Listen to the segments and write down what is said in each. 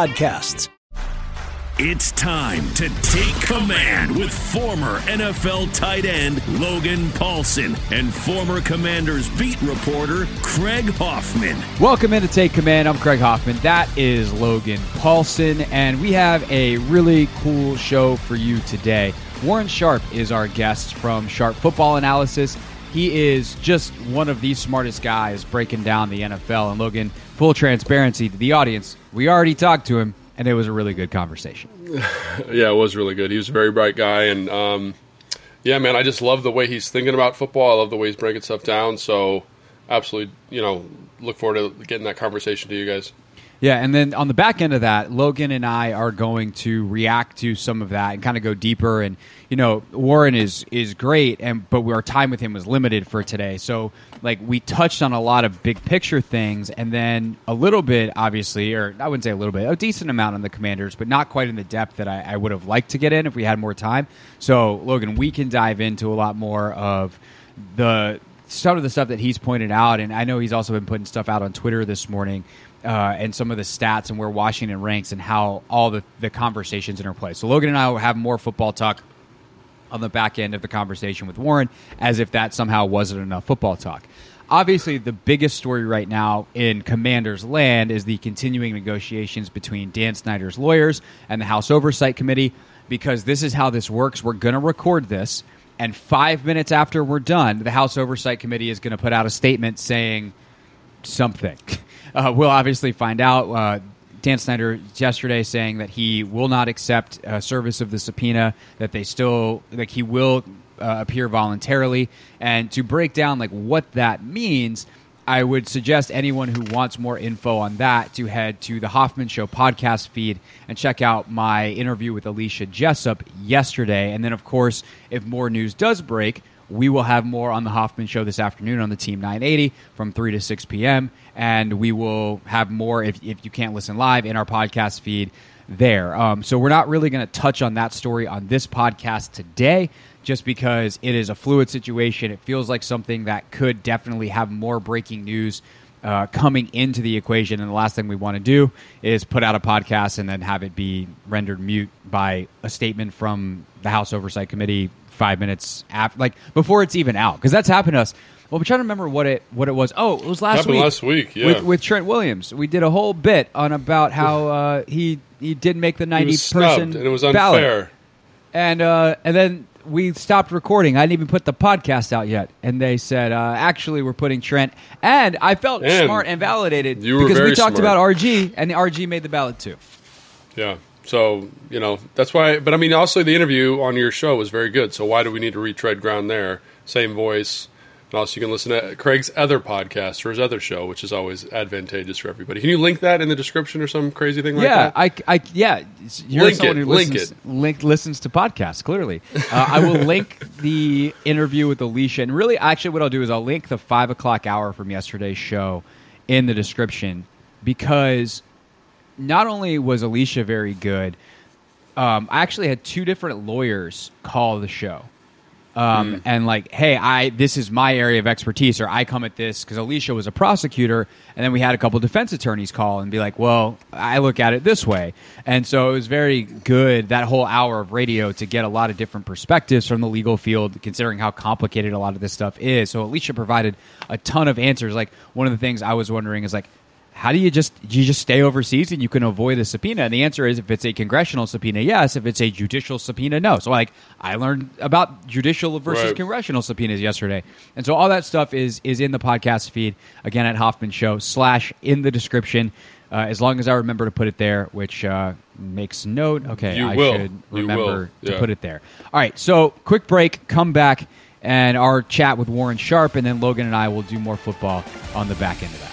podcasts. It's time to take command with former NFL tight end Logan Paulsen and former Commanders beat reporter Craig Hoffman. Welcome in to Take Command. I'm Craig Hoffman. That is Logan Paulsen, and we have a really cool show for you today. Warren Sharp is our guest from Sharp Football Analysis. He is just one of the smartest guys breaking down the NFL. And Logan, full transparency to the audience, we already talked to him, and it was a really good conversation. yeah, it was really good. He was a very bright guy, and um, yeah, man, I just love the way he's thinking about football. I love the way he's breaking stuff down. So, absolutely, you know, look forward to getting that conversation to you guys. Yeah, and then on the back end of that, Logan and I are going to react to some of that and kind of go deeper. And you know, Warren is is great, and but our time with him was limited for today. So like we touched on a lot of big picture things, and then a little bit, obviously, or I wouldn't say a little bit, a decent amount on the Commanders, but not quite in the depth that I, I would have liked to get in if we had more time. So Logan, we can dive into a lot more of the some of the stuff that he's pointed out, and I know he's also been putting stuff out on Twitter this morning uh, and some of the stats and where Washington ranks and how all the, the conversations interplay. So Logan and I will have more football talk on the back end of the conversation with Warren as if that somehow wasn't enough football talk. Obviously, the biggest story right now in Commander's land is the continuing negotiations between Dan Snyder's lawyers and the House Oversight Committee because this is how this works. We're going to record this, and five minutes after we're done, the House Oversight Committee is going to put out a statement saying something. Uh, we'll obviously find out. Uh, Dan Snyder yesterday saying that he will not accept uh, service of the subpoena, that they still like he will uh, appear voluntarily, and to break down like what that means. I would suggest anyone who wants more info on that to head to the Hoffman Show podcast feed and check out my interview with Alicia Jessop yesterday. And then, of course, if more news does break, we will have more on the Hoffman Show this afternoon on the Team 980 from 3 to 6 p.m. And we will have more, if, if you can't listen live, in our podcast feed there. Um, so we're not really going to touch on that story on this podcast today, just because it is a fluid situation. It feels like something that could definitely have more breaking news uh, coming into the equation. And the last thing we want to do is put out a podcast and then have it be rendered mute by a statement from the House Oversight Committee five minutes after, like before it's even out, because that's happened to us. Well, we're trying to remember what it what it was. Oh, it was last happened week. last week, yeah. with, with Trent Williams. We did a whole bit on about how uh, he he didn't make the He ninety person and it was ballot, unfair. and uh, and then we stopped recording. I didn't even put the podcast out yet, and they said uh, actually we're putting Trent. And I felt And smart and validated you were because we talked smart. about RG, and the RG made the ballot too. Yeah. So you know that's why. But I mean, also the interview on your show was very good. So why do we need to retread ground there? Same voice. And also, you can listen to Craig's other podcast or his other show, which is always advantageous for everybody. Can you link that in the description or some crazy thing like yeah, that? I, I, yeah. You're Link someone it, who link listens, link, listens to podcasts. Clearly, uh, I will link the interview with Alicia, and really, actually, what I'll do is I'll link the five o'clock hour from yesterday's show in the description because not only was Alicia very good, um, I actually had two different lawyers call the show. Um, And like, hey, I this is my area of expertise, or I come at this because Alicia was a prosecutor, and then we had a couple defense attorneys call and be like, well, I look at it this way, and so it was very good that whole hour of radio to get a lot of different perspectives from the legal field, considering how complicated a lot of this stuff is. So Alicia provided a ton of answers. Like one of the things I was wondering is like, how do you just you just stay overseas and you can avoid a subpoena? And the answer is if it's a congressional subpoena, yes. If it's a judicial subpoena, no. So like I learned about judicial versus Right. congressional subpoenas yesterday, and so all that stuff is is in the podcast feed again at Hoffman Show slash in the description. Uh, as long as I remember to put it there, which uh, makes note. Okay, You I will. should remember to put it there. All right, so quick break, come back, and our chat with Warren Sharp, and then Logan and I will do more football on the back end of that.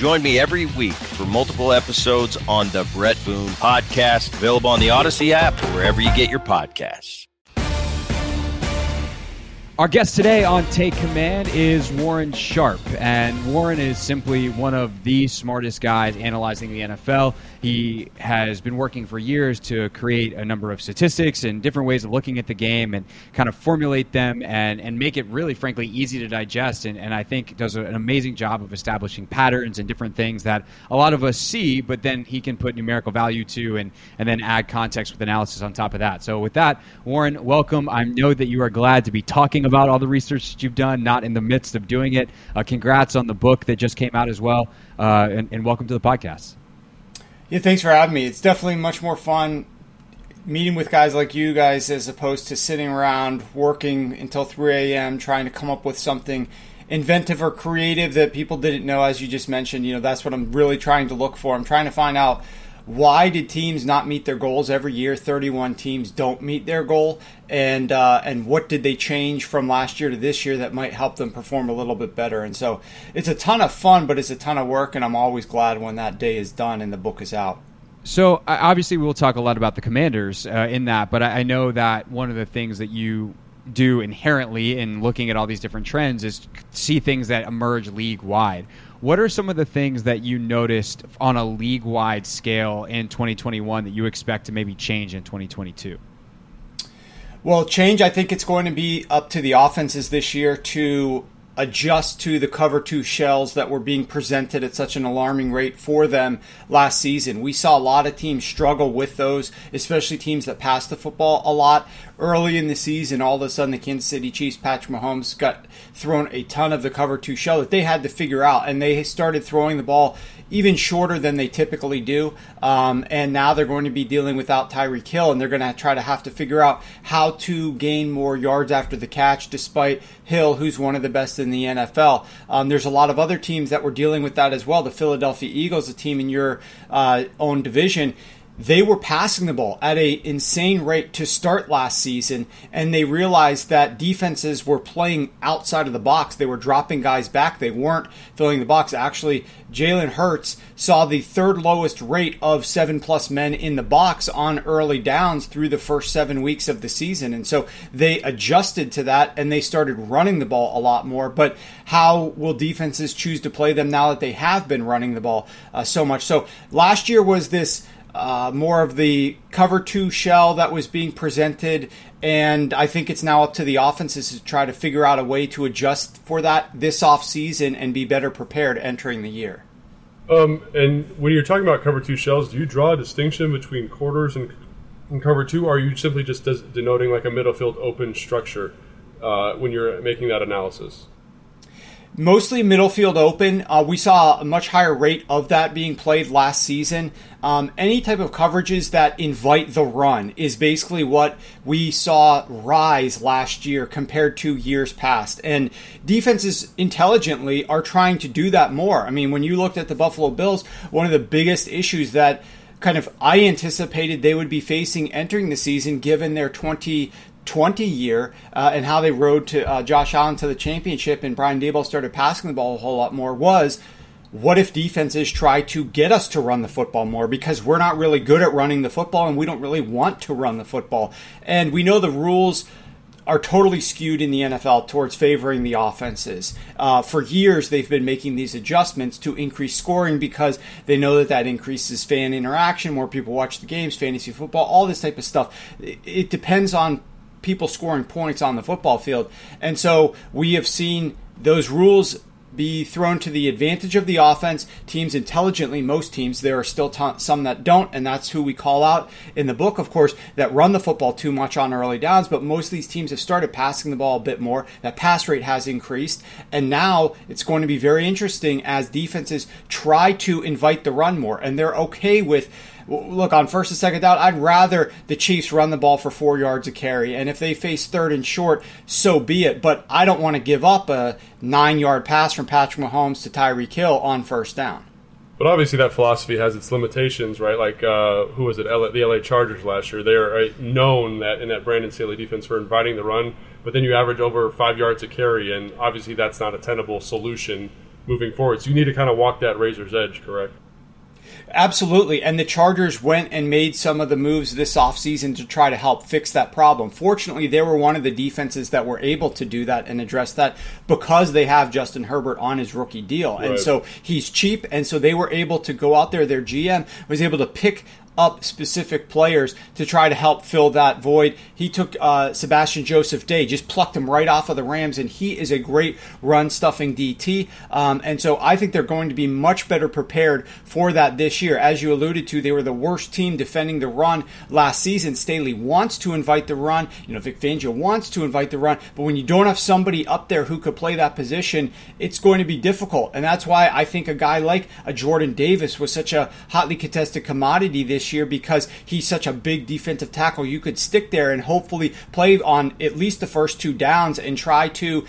Join me every week for multiple episodes on the Bret Boone Podcast, available on the Audacy app or wherever you get your podcasts. Our guest today on Take Command is Warren Sharp, and Warren is simply one of the smartest guys analyzing the NFL. He has been working for years to create a number of statistics and different ways of looking at the game and kind of formulate them and, and make it really, frankly, easy to digest. And, and I think does an amazing job of establishing patterns and different things that a lot of us see, but then he can put numerical value to and, and then add context with analysis on top of that. So, with that, Warren, welcome. I know that you are glad to be talking about all the research that you've done, not in the midst of doing it. Uh, congrats on the book that just came out as well, uh, and, and welcome to the podcast. Yeah, thanks for having me. It's definitely much more fun meeting with guys like you guys as opposed to sitting around working until 3 a.m. trying to come up with something inventive or creative that people didn't know, as you just mentioned. You know, that's what I'm really trying to look for. I'm trying to find out why did teams not meet their goals every year? 31 teams don't meet their goal, and uh, and what did they change from last year to this year that might help them perform a little bit better? And so it's a ton of fun, but it's a ton of work, and I'm always glad when that day is done and the book is out. So obviously, we'll talk a lot about the Commanders uh, in that, but I, I know that one of the things that you do inherently in looking at all these different trends is see things that emerge league wide. What are some of the things that you noticed on a league wide scale in 2021 that you expect to maybe change in 2022? Well, change, I think it's going to be up to the offenses this year to adjust to the cover two shells that were being presented at such an alarming rate for them last season. We saw a lot of teams struggle with those, especially teams that pass the football a lot. Early in the season, all of a sudden, the Kansas City Chiefs, Patrick Mahomes, got thrown a ton of the cover two shell that they had to figure out, and they started throwing the ball even shorter than they typically do. Um, and now they're going to be dealing without Tyreek Hill, and they're going to try to have to figure out how to gain more yards after the catch, despite Hill, who's one of the best in the NFL. Um, there's a lot of other teams that were dealing with that as well. The Philadelphia Eagles, a team in your uh, own division they were passing the ball at a insane rate to start last season and they realized that defenses were playing outside of the box. They were dropping guys back. They weren't filling the box. Actually jalen hurts saw the third lowest rate of seven plus men in the box on early downs through the first seven weeks of the season and so they adjusted to that and they started running the ball a lot more. But how will defenses choose to play them now that they have been running the ball uh, so much? So last year was this uh, more of the cover two shell that was being presented. And I think it's now up to the offenses to try to figure out a way to adjust for that this off season and be better prepared entering the year. Um, and when you're talking about cover two shells, do you draw a distinction between quarters and, and cover two, or are you simply just des- denoting like a middle field open structure uh, when you're making that analysis? Mostly middle field open. Uh, we saw a much higher rate of that being played last season. Um, any type of coverages that invite the run is basically what we saw rise last year compared to years past. And defenses intelligently are trying to do that more. I mean, when you looked at the Buffalo Bills, one of the biggest issues that kind of I anticipated they would be facing entering the season, given their 20 20 year uh, and how they rode to uh, Josh Allen to the championship and Brian Daboll started passing the ball a whole lot more was what if defenses try to get us to run the football more because we're not really good at running the football and we don't really want to run the football and we know the rules are totally skewed in the NFL towards favoring the offenses. Uh, for years, they've been making these adjustments to increase scoring because they know that that increases fan interaction, more people watch the games, fantasy football, all this type of stuff. It, it depends on people scoring points on the football field. And so we have seen those rules be thrown to the advantage of the offense. Teams intelligently, most teams, there are still t- some that don't, and that's who we call out in the book, of course, that run the football too much on early downs. But most of these teams have started passing the ball a bit more. That pass rate has increased, and now it's going to be very interesting as defenses try to invite the run more, and they're okay with look on first and second down, I'd rather the Chiefs run the ball for four yards a carry, and if they face third and short, so be it. But I don't want to give up a nine-yard pass from Patrick Mahomes to Tyreek Hill on first down. But obviously, that philosophy has its limitations, right? Like, uh, who was it? LA, the LA Chargers last year. They are known that in that Brandon Staley defense for inviting the run, but then you average over five yards a carry, and obviously that's not a tenable solution moving forward. So you need to kind of walk that razor's edge, correct? Absolutely. And the Chargers went and made some of the moves this offseason to try to help fix that problem. Fortunately, they were one of the defenses that were able to do that and address that because they have Justin Herbert on his rookie deal. Right. And so he's cheap. And so they were able to go out there. Their GM was able to pick up specific players to try to help fill that void. He took uh, Sebastian Joseph Day, just plucked him right off of the Rams, and he is a great run stuffing DT. Um, and so I think they're going to be much better prepared for that this year. As you alluded to, they were the worst team defending the run last season. Staley wants to invite the run. You know, Vic Fangio wants to invite the run, but when you don't have somebody up there who could play that position, it's going to be difficult. And that's why I think a guy like a Jordan Davis was such a hotly contested commodity this year because he's such a big defensive tackle. You could stick there and hopefully play on at least the first two downs and try to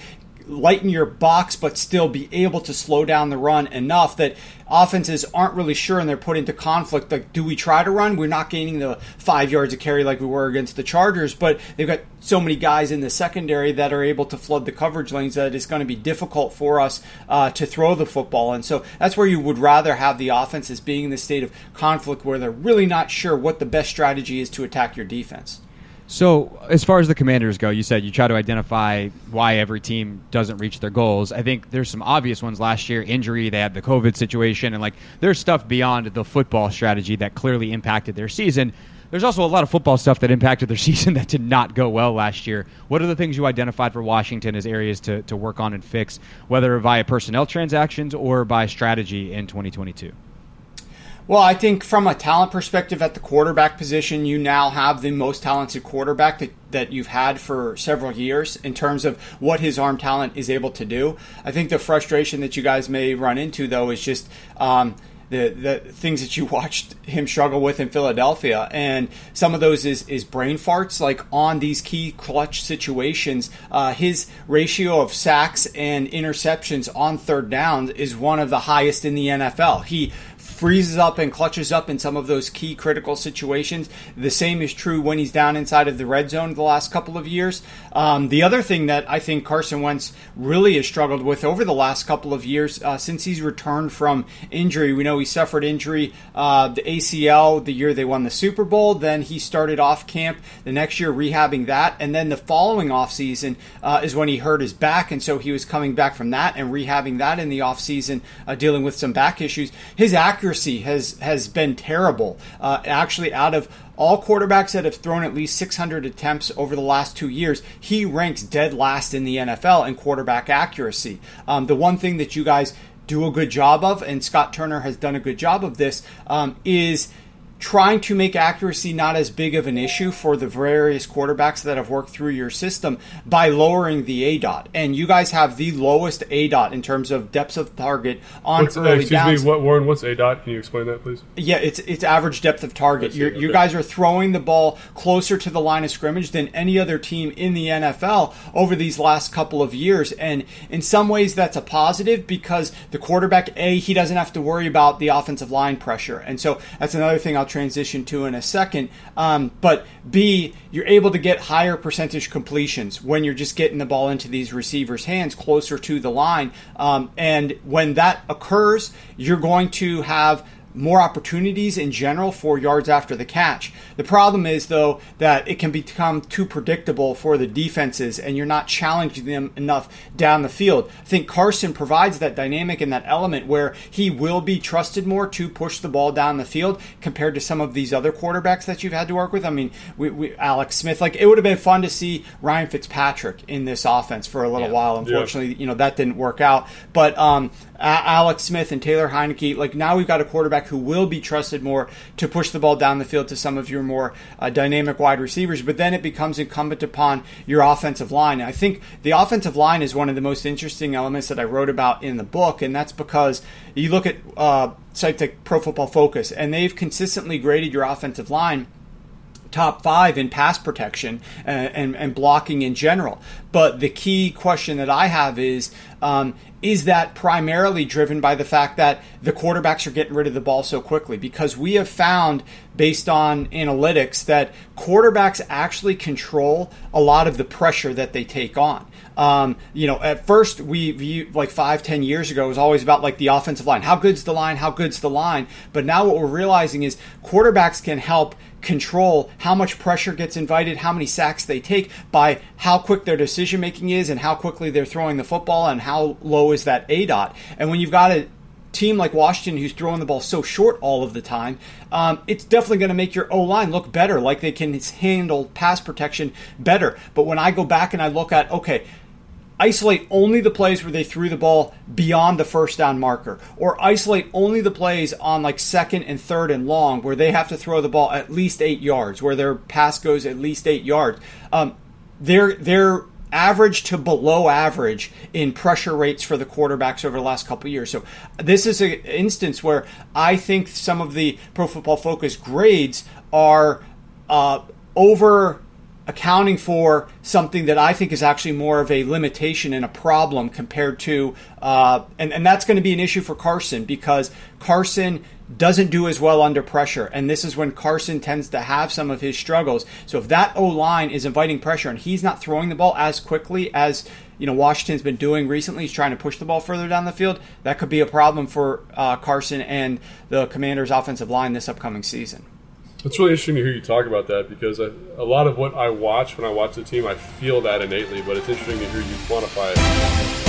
lighten your box but still be able to slow down the run enough that offenses aren't really sure and they're put into conflict. Like, do we try to run? We're not gaining the five yards of carry like we were against the Chargers, but they've got so many guys in the secondary that are able to flood the coverage lanes that it's going to be difficult for us uh, to throw the football. And so that's where you would rather have the offenses being in the state of conflict where they're really not sure what the best strategy is to attack your defense. So, as far as the commanders go, you said you try to identify why every team doesn't reach their goals. I think there's some obvious ones last year injury, they had the COVID situation, and like there's stuff beyond the football strategy that clearly impacted their season. There's also a lot of football stuff that impacted their season that did not go well last year. What are the things you identified for Washington as areas to, to work on and fix, whether via personnel transactions or by strategy in 2022? Well, I think from a talent perspective at the quarterback position, you now have the most talented quarterback that, that you've had for several years in terms of what his arm talent is able to do. I think the frustration that you guys may run into, though, is just. Um, the, the things that you watched him struggle with in Philadelphia. And some of those is, is brain farts, like on these key clutch situations. Uh, his ratio of sacks and interceptions on third downs is one of the highest in the NFL. He freezes up and clutches up in some of those key critical situations. The same is true when he's down inside of the red zone the last couple of years. Um, the other thing that I think Carson Wentz really has struggled with over the last couple of years uh, since he's returned from injury, we know he suffered injury, uh, the ACL, the year they won the Super Bowl. Then he started off camp the next year rehabbing that. And then the following offseason uh, is when he hurt his back. And so he was coming back from that and rehabbing that in the offseason, uh, dealing with some back issues. His accuracy accuracy has has been terrible. Uh, actually, out of all quarterbacks that have thrown at least 600 attempts over the last two years, he ranks dead last in the NFL in quarterback accuracy. Um, the one thing that you guys do a good job of, and Scott Turner has done a good job of this, um, is trying to make accuracy not as big of an issue for the various quarterbacks that have worked through your system by lowering the A dot. And you guys have the lowest A dot in terms of depth of target on what's, early uh, excuse downs. me, what, Warren? What's A dot? Can you explain that, please? Yeah, it's it's average depth of target. You okay. guys are throwing the ball closer to the line of scrimmage than any other team in the NFL over these last couple of years. And in some ways, that's a positive because the quarterback A he doesn't have to worry about the offensive line pressure, and so that's another thing I'll transition to in a second. Um, but B, you're able to get higher percentage completions when you're just getting the ball into these receivers' hands closer to the line. Um, and when that occurs, you're going to have more opportunities in general for yards after the catch. The problem is, though, that it can become too predictable for the defenses and you're not challenging them enough down the field. I think Carson provides that dynamic and that element where he will be trusted more to push the ball down the field compared to some of these other quarterbacks that you've had to work with. I mean, we, we, Alex Smith, like it would have been fun to see Ryan Fitzpatrick in this offense for a little yeah. while. Unfortunately, yeah. you know, that didn't work out. But um, Alex Smith and Taylor Heinicke, like now we've got a quarterback who will be trusted more to push the ball down the field to some of your more uh, dynamic wide receivers. But then it becomes incumbent upon your offensive line. I think the offensive line is one of the most interesting elements that I wrote about in the book, and that's because you look at uh, sites like Pro Football Focus, and they've consistently graded your offensive line top five in pass protection and, uh, and, and, blocking in general. But the key question that I have is um, is that primarily driven by the fact that the quarterbacks are getting rid of the ball so quickly? Because we have found, based on analytics, that quarterbacks actually control a lot of the pressure that they take on. Um, you know, at first we viewed like five, ten years ago, it was always about like the offensive line. How good's the line? How good's the line? But now what we're realizing is quarterbacks can help control how much pressure gets invited, how many sacks they take by how quick their decision making is and how quickly they're throwing the football and how low is that A dot. And when you've got a team like Washington who's throwing the ball so short all of the time, um, it's definitely going to make your O line look better, like they can handle pass protection better. But when I go back and I look at, okay, isolate only the plays where they threw the ball beyond the first down marker, or isolate only the plays on like second and third and long where they have to throw the ball at least eight yards, where their pass goes at least eight yards. Um, they're they're average to below average in pressure rates for the quarterbacks over the last couple years. So this is an instance where I think some of the Pro Football Focus grades are uh, over accounting for something that I think is actually more of a limitation and a problem compared to, uh, and, and that's going to be an issue for Carson because Carson doesn't do as well under pressure. And this is when Carson tends to have some of his struggles. So if that O line is inviting pressure and he's not throwing the ball as quickly as you know Washington's been doing recently, he's trying to push the ball further down the field. That could be a problem for uh, Carson and the Commanders' offensive line this upcoming season. It's really interesting to hear you talk about that because I, a lot of what I watch when I watch the team, I feel that innately, but it's interesting to hear you quantify it.